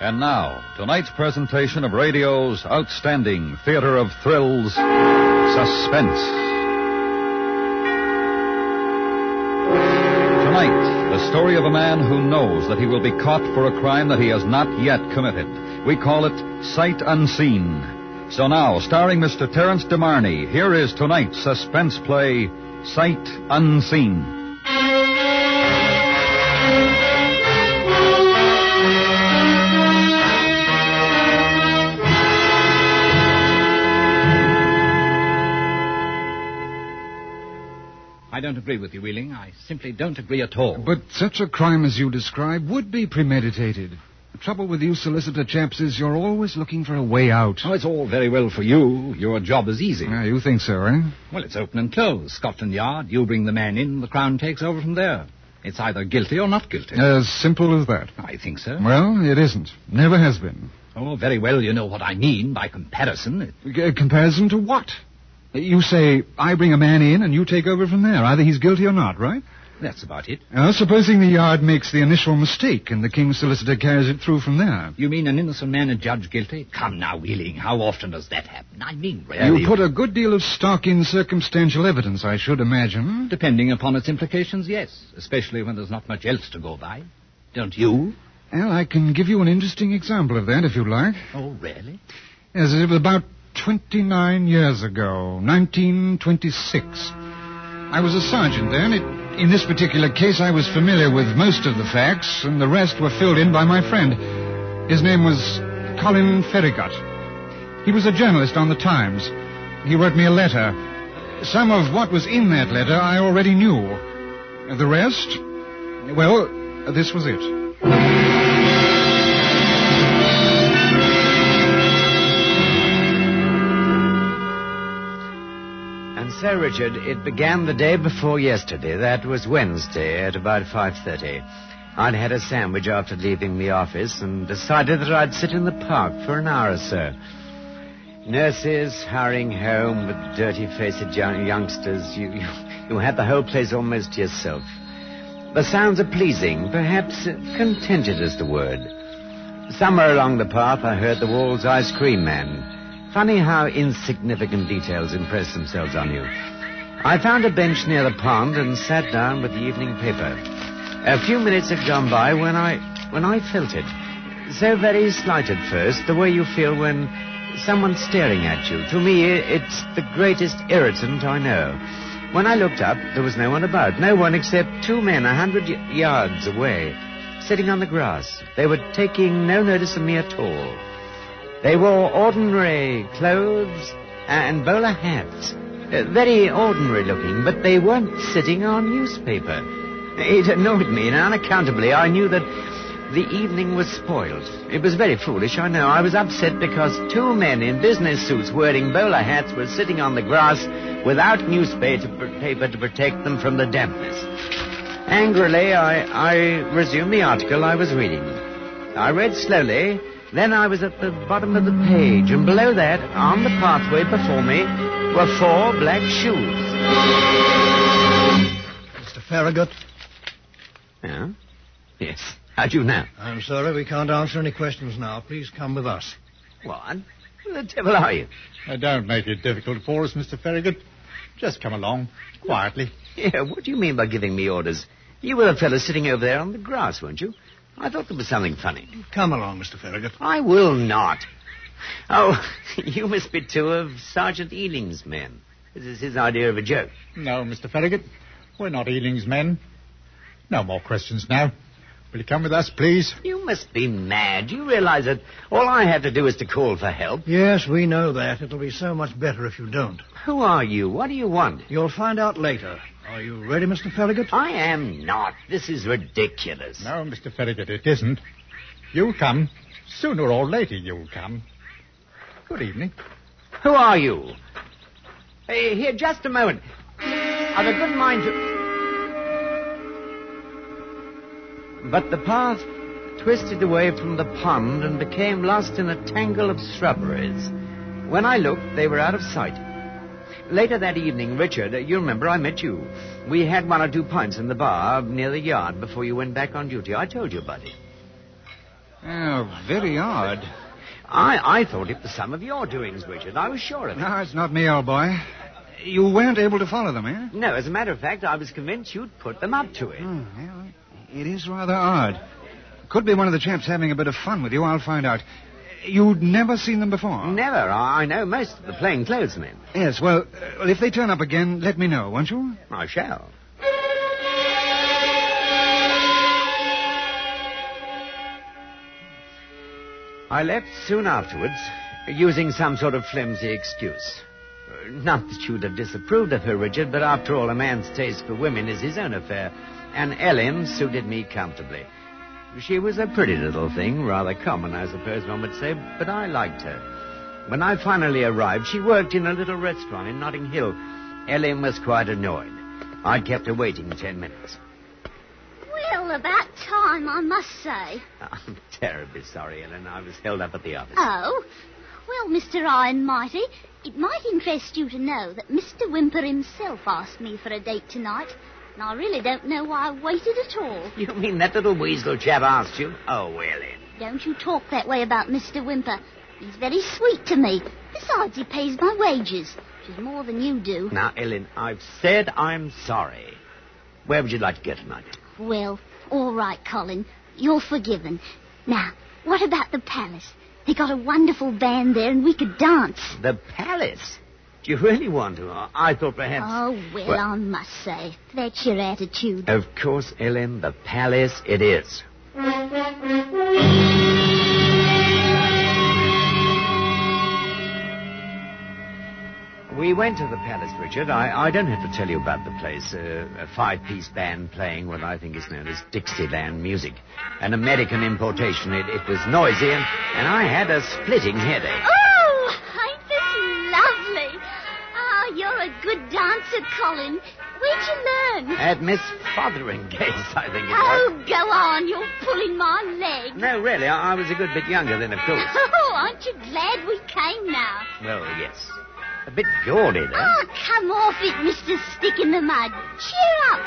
And now, tonight's presentation of radio's outstanding theater of thrills, Suspense. Tonight, the story of a man who knows that he will be caught for a crime that he has not yet committed. We call it Sight Unseen. So now, starring Mr. Terence DeMarney, here is tonight's suspense play, Sight Unseen. Agree with you, Ealing. I simply don't agree at all. But such a crime as you describe would be premeditated. The trouble with you solicitor chaps is you're always looking for a way out. Oh, it's all very well for you. Your job is easy. Ah, you think so, eh? Well, it's open and close. Scotland Yard, you bring the man in, the Crown takes over from there. It's either guilty or not guilty. As simple as that. I think so. Well, it isn't. Never has been. Oh, very well, you know what I mean by comparison. Comparison to what? You say, I bring a man in and you take over from there. Either he's guilty or not, right? That's about it. Now, supposing the yard makes the initial mistake and the king's solicitor carries it through from there. You mean an innocent man adjudged guilty? Come now, Ealing, how often does that happen? I mean, really. You put a good deal of stock in circumstantial evidence, I should imagine. Depending upon its implications, yes. Especially when there's not much else to go by. Don't you? Well, I can give you an interesting example of that if you like. Oh, really? Yes, it was about 29 years ago, 1926. I was a sergeant then. It, in this particular case, I was familiar with most of the facts, and the rest were filled in by my friend. His name was Colin Farragut. He was a journalist on the Times. He wrote me a letter. Some of what was in that letter I already knew. The rest? Well, this was it. So, Richard, it began the day before yesterday. That was Wednesday at about 5.30. I'd had a sandwich after leaving the office and decided that I'd sit in the park for an hour or so. Nurses hurrying home with dirty-faced young youngsters. You, you, you had the whole place almost to yourself. The sounds are pleasing, perhaps contented is the word. Somewhere along the path I heard the Wall's ice cream man. Funny how insignificant details impress themselves on you. I found a bench near the pond and sat down with the evening paper. A few minutes had gone by when I when I felt it. So very slight at first, the way you feel when someone's staring at you. To me, it's the greatest irritant I know. When I looked up, there was no one about. No one except two men a hundred y- yards away, sitting on the grass. They were taking no notice of me at all. They wore ordinary clothes and bowler hats. Uh, very ordinary looking, but they weren't sitting on newspaper. It annoyed me, and unaccountably I knew that the evening was spoiled. It was very foolish, I know. I was upset because two men in business suits wearing bowler hats were sitting on the grass without newspaper paper to protect them from the dampness. Angrily, I, I resumed the article I was reading. I read slowly, then I was at the bottom of the page, and below that, on the pathway before me, were four black shoes. Mr. Farragut? Yeah? Yes. How'd you know? I'm sorry, we can't answer any questions now. Please come with us. What? Who the devil are you? Uh, don't make it difficult for us, Mr. Farragut. Just come along, quietly. Yeah, what do you mean by giving me orders? You were the fellow sitting over there on the grass, weren't you? I thought there was something funny. Come along, Mr. Farragut. I will not. Oh, you must be two of Sergeant Ealing's men. This is his idea of a joke. No, Mr. Farragut. We're not Ealing's men. No more questions now. Will you come with us, please? You must be mad. You realize that all I have to do is to call for help? Yes, we know that. It'll be so much better if you don't. Who are you? What do you want? You'll find out later. Are you ready, Mr. Farragut? I am not. This is ridiculous. No, Mr. Farragut, it isn't. You'll come. Sooner or later, you'll come. Good evening. Who are you? Hey, here, just a moment. I've a good mind to. But the path twisted away from the pond and became lost in a tangle of shrubberies. When I looked, they were out of sight. Later that evening, Richard, you remember I met you. We had one or two pints in the bar near the yard before you went back on duty. I told you about it. Oh, very odd. I, I thought it was some of your doings, Richard. I was sure of it. No, it's not me, old boy. You weren't able to follow them, eh? No, as a matter of fact, I was convinced you'd put them up to it. Oh, yeah, it is rather odd. Could be one of the chaps having a bit of fun with you. I'll find out. You'd never seen them before? Never. I know most of the plainclothesmen. Yes, well, uh, well, if they turn up again, let me know, won't you? I shall. I left soon afterwards, using some sort of flimsy excuse. Uh, Not that you'd have disapproved of her, Richard, but after all, a man's taste for women is his own affair, and Ellen suited me comfortably. She was a pretty little thing, rather common, I suppose one would say, but I liked her. When I finally arrived, she worked in a little restaurant in Notting Hill. Ellen was quite annoyed. I'd kept her waiting ten minutes. Well, about time, I must say. I'm terribly sorry, Ellen. I was held up at the office. Oh? Well, Mr. Iron Mighty, it might interest you to know that Mr. Wimper himself asked me for a date tonight, and I really don't know why I waited at all. You mean that little weasel chap asked you? Oh, well, Ellen. Don't you talk that way about Mr. Wimper. He's very sweet to me. Besides, he pays my wages, which is more than you do. Now, Ellen, I've said I'm sorry. Where would you like to go tonight? Well, all right, Colin. You're forgiven. Now, what about the palace? They got a wonderful band there, and we could dance. The palace. Do you really want to? I thought perhaps. Oh, well, Well- I must say, that's your attitude. Of course, Ellen, the palace it is. We went to the palace, Richard. I, I don't have to tell you about the place. Uh, a five-piece band playing what I think is known as Dixieland music. An American importation. It, it was noisy, and, and I had a splitting headache. Oh, dancer, Colin. Where'd you learn? At Miss Fotheringay's, I think it oh, was. Oh, go on. You're pulling my leg. No, really, I, I was a good bit younger then, of course. Oh, aren't you glad we came now? Well, yes. A bit gaudy, though. Oh, come off it, Mr. Stick in the Mud. Cheer up.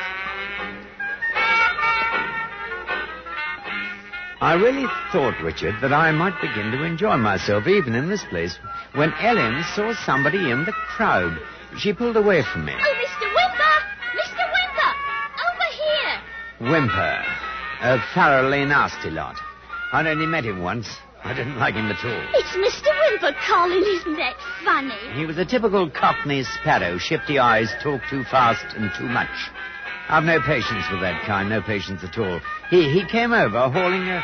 I really thought, Richard, that I might begin to enjoy myself even in this place when Ellen saw somebody in the crowd. She pulled away from me. Oh, Mr. Wimper! Mr. Wimper! Over here! Whimper. A thoroughly nasty lot. I'd only met him once. I didn't like him at all. It's Mr. Wimper, Colin. Isn't that funny? He was a typical Cockney sparrow, shifty eyes, talk too fast and too much. I've no patience with that kind, no patience at all. He he came over hauling a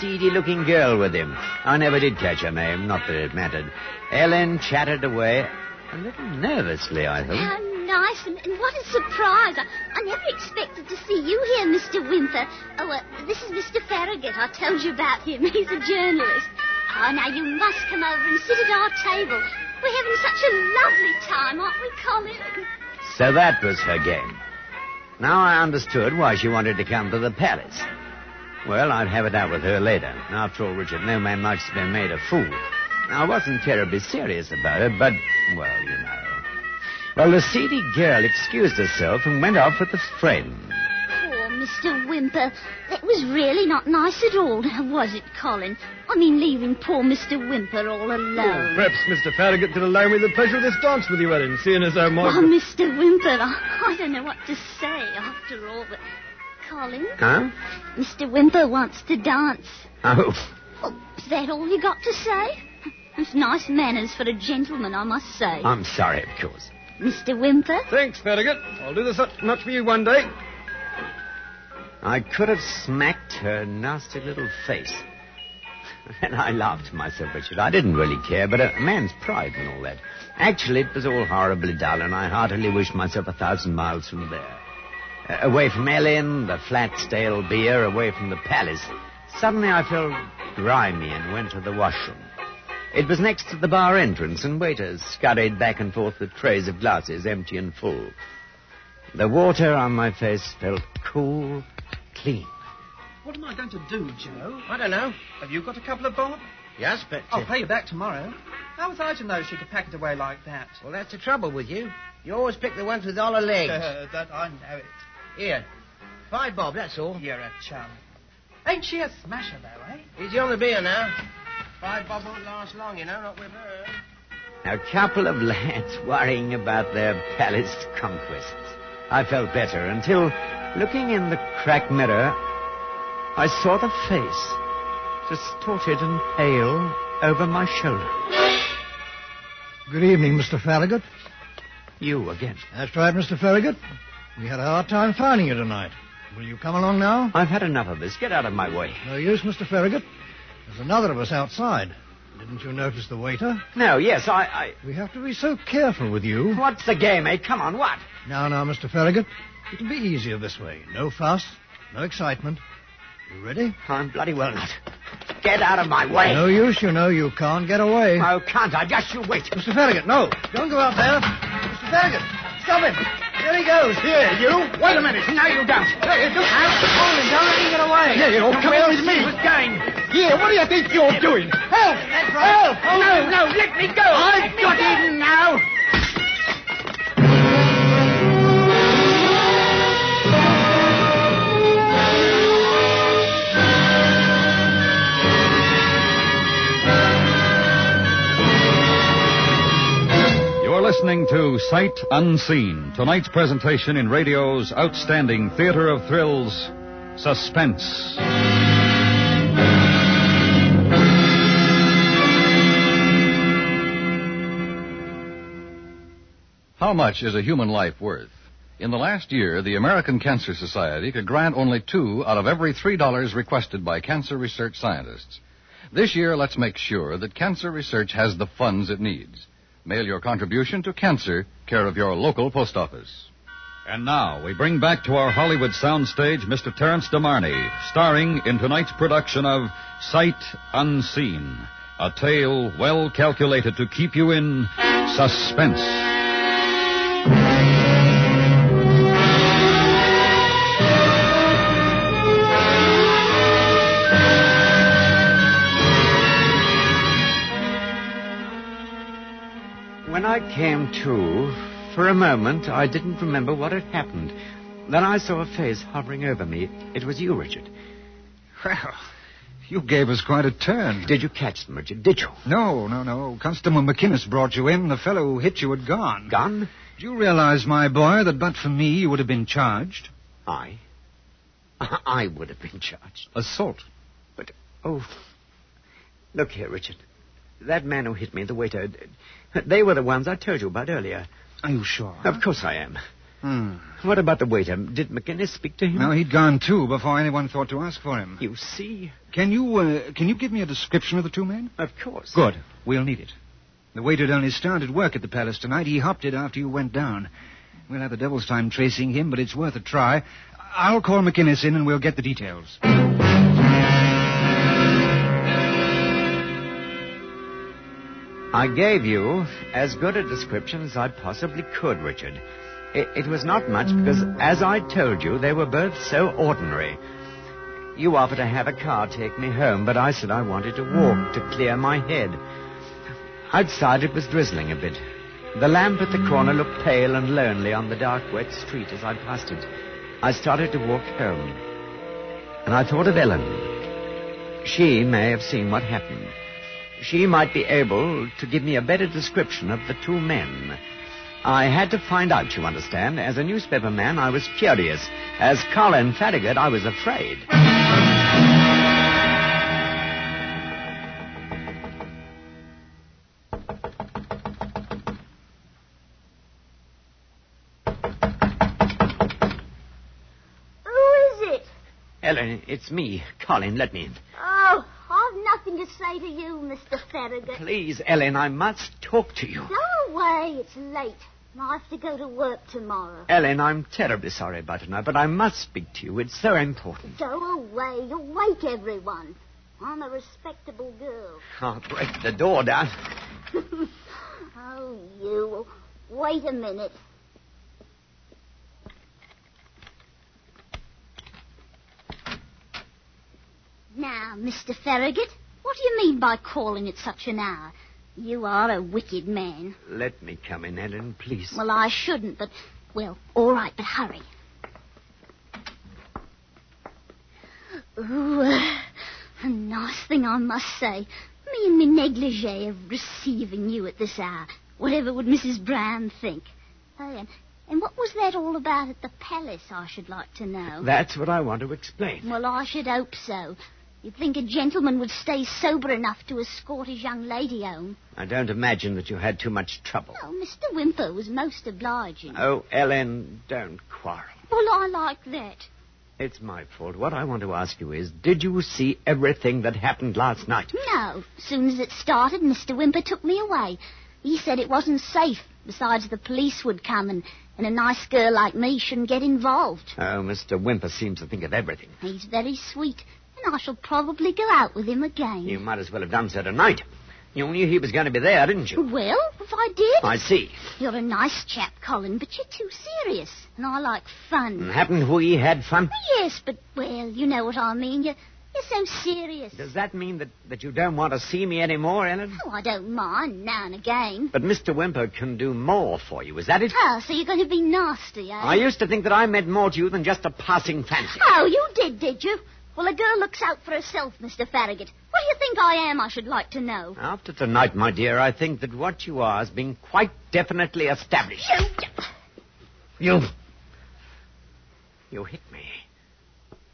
seedy-looking girl with him. I never did catch her name, not that it mattered. Ellen chattered away, a little nervously, I think. How nice, and, and what a surprise. I, I never expected to see you here, Mr. Wimper. Oh, uh, this is Mr. Farragut. I told you about him. He's a journalist. Oh, now you must come over and sit at our table. We're having such a lovely time, aren't we, Colin? So that was her game. Now I understood why she wanted to come to the palace. Well, I'd have it out with her later. After all, Richard, no man likes to be made a fool. I wasn't terribly serious about it, but, well, you know. Well, the seedy girl excused herself and went off with a friend. Poor Mr. Wimper. That was really not nice at all, was it, Colin? I mean, leaving poor Mr. Wimper all alone. Oh, perhaps Mr. Farragut could allow me the pleasure of this dance with you, Ellen, seeing as how my... Oh, Mr. Wimper, I, I don't know what to say after all, but... Colin, Huh? Mr. Wimper wants to dance. Oh, Oh, is that all you got to say? It's nice manners for a gentleman, I must say. I'm sorry, of course. Mr. Wimper? Thanks, Farragut. I'll do this much for you one day. I could have smacked her nasty little face. And I laughed to myself, Richard. I didn't really care, but a man's pride and all that. Actually, it was all horribly dull, and I heartily wished myself a thousand miles from there. Uh, away from Ellen, the flat, stale beer, away from the palace. Suddenly I felt grimy and went to the washroom. It was next to the bar entrance, and waiters scurried back and forth with trays of glasses, empty and full. The water on my face felt cool, clean. What am I going to do, Joe? I don't know. Have you got a couple of bob? Yes, but... I'll pay you back tomorrow. How was I to know she could pack it away like that? Well, that's the trouble with you. You always pick the ones with all the legs. that I know it. Here. Five bob, that's all. You're a chum. Ain't she a smasher, though, eh? Easy on the beer now. Five bob won't last long, you know, not with her. A couple of lads worrying about their palace conquests. I felt better until, looking in the cracked mirror, I saw the face, distorted and pale, over my shoulder. Good evening, Mr. Farragut. You again. That's right, Mr. Farragut. We had a hard time finding you tonight. Will you come along now? I've had enough of this. Get out of my way. No use, Mr. Farragut. There's another of us outside. Didn't you notice the waiter? No, yes, I, I. We have to be so careful with you. What's the game, eh? Come on, what? Now, now, Mr. Farragut. It'll be easier this way. No fuss, no excitement. You ready? I'm bloody well not. Get out of my way. No use, you know. You can't get away. Oh, can't I? Just you wait. Mr. Farragut, no. Don't go out there. Mr. Farragut, stop him. There he goes. Here, you. Wait a minute. Now you don't. Hey, you. Hold him. Don't let him get away. Here, you. Come Where with me. he was going? Here, what do you think you're doing? Help! That's right. Help! No, no, let me go. I've got him now. Listening to Sight Unseen, tonight's presentation in radio's outstanding theater of thrills, Suspense. How much is a human life worth? In the last year, the American Cancer Society could grant only two out of every three dollars requested by cancer research scientists. This year, let's make sure that cancer research has the funds it needs. Mail your contribution to Cancer, care of your local post office. And now we bring back to our Hollywood soundstage Mr. Terence DeMarney, starring in tonight's production of Sight Unseen, a tale well calculated to keep you in suspense. I came to, for a moment, I didn't remember what had happened. Then I saw a face hovering over me. It was you, Richard. Well, you gave us quite a turn. Did you catch them, Richard? Did you? No, no, no. Constable McInnes brought you in. The fellow who hit you had gone. Gone? Do you realize, my boy, that but for me you would have been charged? I? I would have been charged. Assault. But, oh. Look here, Richard. That man who hit me, the waiter, they were the ones I told you about earlier. Are you sure? Of course I am. Hmm. What about the waiter? Did McInnes speak to him? No, he'd gone too before anyone thought to ask for him. You see? Can you uh, can you give me a description of the two men? Of course. Good. We'll need it. The waiter'd only started work at the palace tonight. He hopped it after you went down. We'll have the devil's time tracing him, but it's worth a try. I'll call McInnes in and we'll get the details. I gave you as good a description as I possibly could, Richard. It, it was not much because, as I told you, they were both so ordinary. You offered to have a car take me home, but I said I wanted to walk to clear my head. Outside it was drizzling a bit. The lamp at the corner looked pale and lonely on the dark, wet street as I passed it. I started to walk home. And I thought of Ellen. She may have seen what happened. She might be able to give me a better description of the two men. I had to find out, you understand. As a newspaper man, I was curious. As Colin Farragut, I was afraid. Who is it? Ellen, it's me, Colin. Let me in. Oh, Nothing to say to you, Mr. Farragut. Please, Ellen, I must talk to you. Go away. It's late. I have to go to work tomorrow. Ellen, I'm terribly sorry now, but I must speak to you. It's so important. Go away. You'll wake everyone. I'm a respectable girl. I'll break the door down. oh, you. Wait a minute. Now, Mr. Farragut, what do you mean by calling at such an hour? You are a wicked man. Let me come in, Ellen, please. Well, I shouldn't, but, well, all right, but hurry. Ooh, uh, a nice thing, I must say. Me and me negligee of receiving you at this hour. Whatever would Mrs. Brown think? Oh, and, and what was that all about at the palace, I should like to know? That's what I want to explain. Well, I should hope so. You'd think a gentleman would stay sober enough to escort his young lady home. I don't imagine that you had too much trouble. Oh, Mr. Wimper was most obliging. Oh, Ellen, don't quarrel. Well, I like that. It's my fault. What I want to ask you is, did you see everything that happened last night? No. Soon as it started, Mr. Wimper took me away. He said it wasn't safe. Besides, the police would come, and, and a nice girl like me shouldn't get involved. Oh, Mr. Wimper seems to think of everything. He's very sweet, and I shall probably go out with him again. You might as well have done so tonight. You knew he was going to be there, didn't you? Well, if I did. I see. You're a nice chap, Colin, but you're too serious, and I like fun. And haven't we had fun? Yes, but, well, you know what I mean. You're, you're so serious. Does that mean that, that you don't want to see me anymore, Ellen? Oh, I don't mind now and again. But Mr. Wimper can do more for you, is that it? Oh, so you're going to be nasty, eh? I used to think that I meant more to you than just a passing fancy. Oh, you did, did you? Well, a girl looks out for herself, Mr. Farragut. What do you think I am, I should like to know? After tonight, my dear, I think that what you are has been quite definitely established. You... You. You hit me.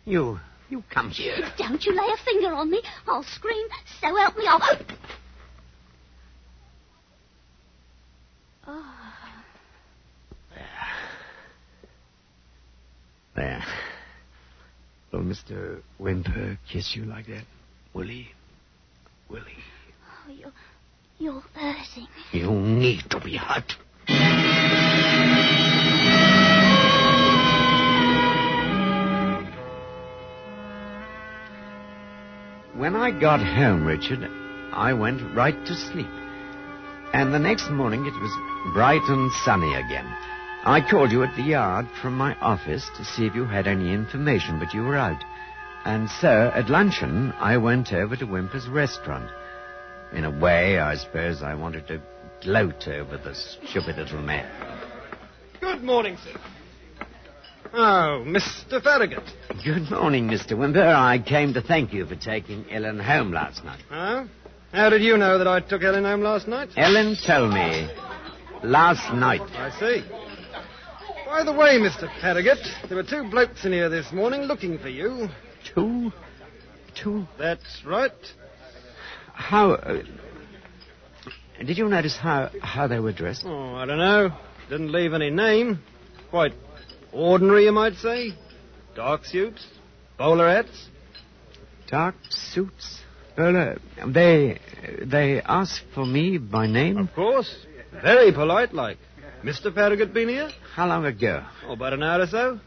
You. You come here. Don't you lay a finger on me. I'll scream. So help me, I'll... Oh. There. Will Mr. Wimper kiss you like that? Will he? Will he? Oh, you're, you're hurting. You need to be hurt. When I got home, Richard, I went right to sleep. And the next morning it was bright and sunny again. I called you at the yard from my office to see if you had any information, but you were out. And so, at luncheon, I went over to Wimper's restaurant. In a way, I suppose I wanted to gloat over the stupid little man. Good morning, sir. Oh, Mr. Farragut. Good morning, Mr. Wimper. I came to thank you for taking Ellen home last night. Huh? How did you know that I took Ellen home last night? Ellen told me last night. I see. By the way, Mr. Farragut, there were two blokes in here this morning looking for you. Two? Two? That's right. How. Uh, did you notice how, how they were dressed? Oh, I don't know. Didn't leave any name. Quite ordinary, you might say. Dark suits, bowler hats. Dark suits? Well, uh, they. they asked for me by name? Of course. Very polite, like. Mr. Farragut been here? How long ago? Oh, about an hour or so.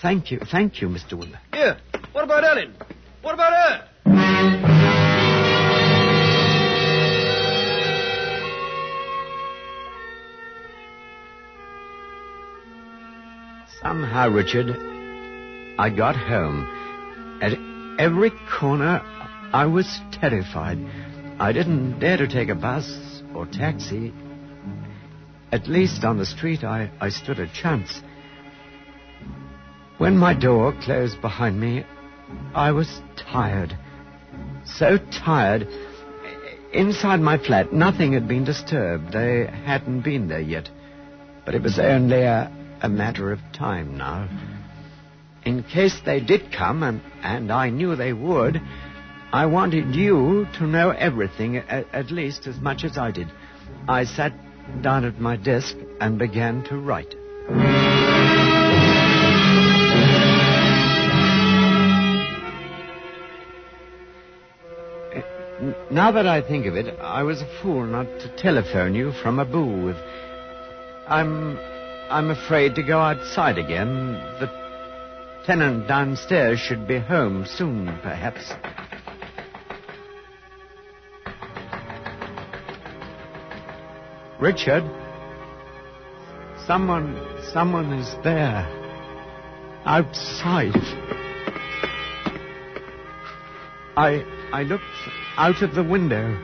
Thank you, thank you, Mr. Wimper. Here, what about Ellen? What about her? Somehow, Richard, I got home. At every corner, I was terrified. I didn't dare to take a bus or taxi. At least on the street, I, I stood a chance. When my door closed behind me, I was tired. So tired. Inside my flat, nothing had been disturbed. They hadn't been there yet. But it was only a, a matter of time now. In case they did come, and, and I knew they would, I wanted you to know everything, at, at least as much as I did. I sat down at my desk and began to write. Now that I think of it, I was a fool not to telephone you from a booth. I'm. I'm afraid to go outside again. The tenant downstairs should be home soon, perhaps. Richard? Someone. someone is there. Outside. I. I looked out of the window.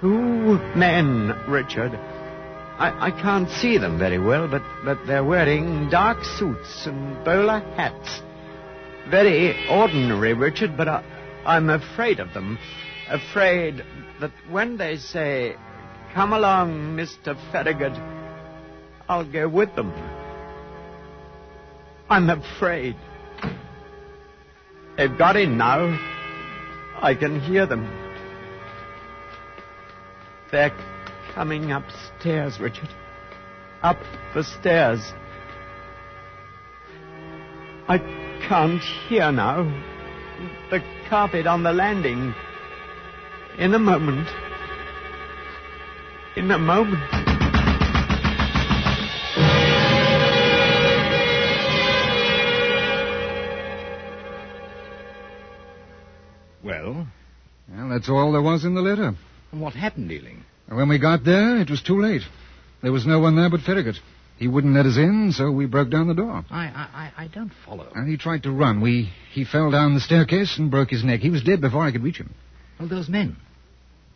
Two men, Richard. I, I can't see them very well, but, but they're wearing dark suits and bowler hats. Very ordinary, Richard, but I, I'm afraid of them. Afraid that when they say, Come along, Mr. Farragut, I'll go with them. I'm afraid. They've got in now. I can hear them. They're coming upstairs, Richard. Up the stairs. I can't hear now. The carpet on the landing. In a moment. In a moment. Well? Well, that's all there was in the letter. And what happened, Ealing? When we got there, it was too late. There was no one there but Farragut. He wouldn't let us in, so we broke down the door. I, I, I don't follow. And he tried to run. We he fell down the staircase and broke his neck. He was dead before I could reach him. Well, those men.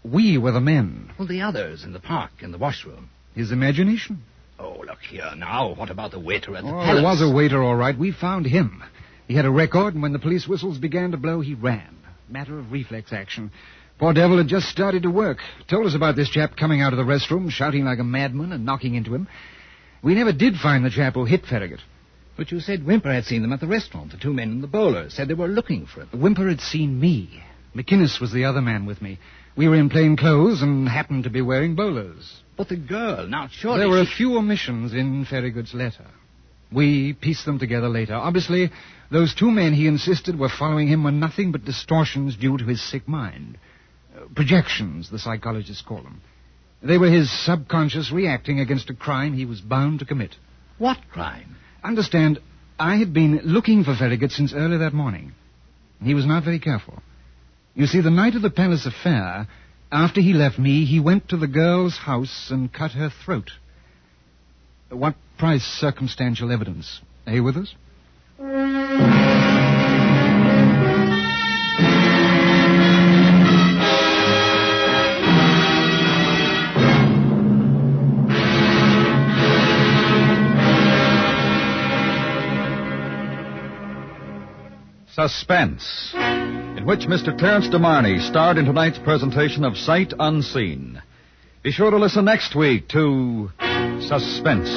We were the men. Well, the others in the park, in the washroom. His imagination. Oh, look here now. What about the waiter at the Oh, palace? there was a waiter, all right. We found him. He had a record, and when the police whistles began to blow, he ran. Matter of reflex action. Poor devil had just started to work. Told us about this chap coming out of the restroom, shouting like a madman and knocking into him. We never did find the chap who hit Farragut. But you said Wimper had seen them at the restaurant. The two men in the bowler said they were looking for him. Wimper had seen me. McInnes was the other man with me. We were in plain clothes and happened to be wearing bowlers. But the girl, now surely there were she- a few omissions in Farragut's letter. We pieced them together later. Obviously, those two men he insisted were following him were nothing but distortions due to his sick mind. Uh, projections, the psychologists call them. They were his subconscious reacting against a crime he was bound to commit. What crime? Understand, I had been looking for Farragut since early that morning. He was not very careful. You see, the night of the palace affair, after he left me, he went to the girl's house and cut her throat. What price circumstantial evidence? Are you with us? Suspense, which Mr. Terence DeMarney starred in tonight's presentation of Sight Unseen. Be sure to listen next week to Suspense.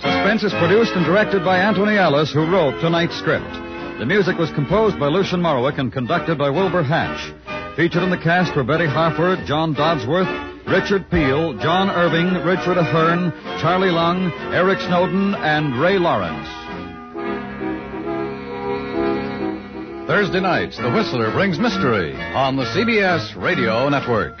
Suspense is produced and directed by Anthony Ellis, who wrote tonight's script. The music was composed by Lucien Moraweck and conducted by Wilbur Hatch. Featured in the cast were Betty Harford, John Dodsworth, Richard Peel, John Irving, Richard Ahern, Charlie Lung, Eric Snowden, and Ray Lawrence. Thursday nights, The Whistler brings mystery on the CBS Radio Network.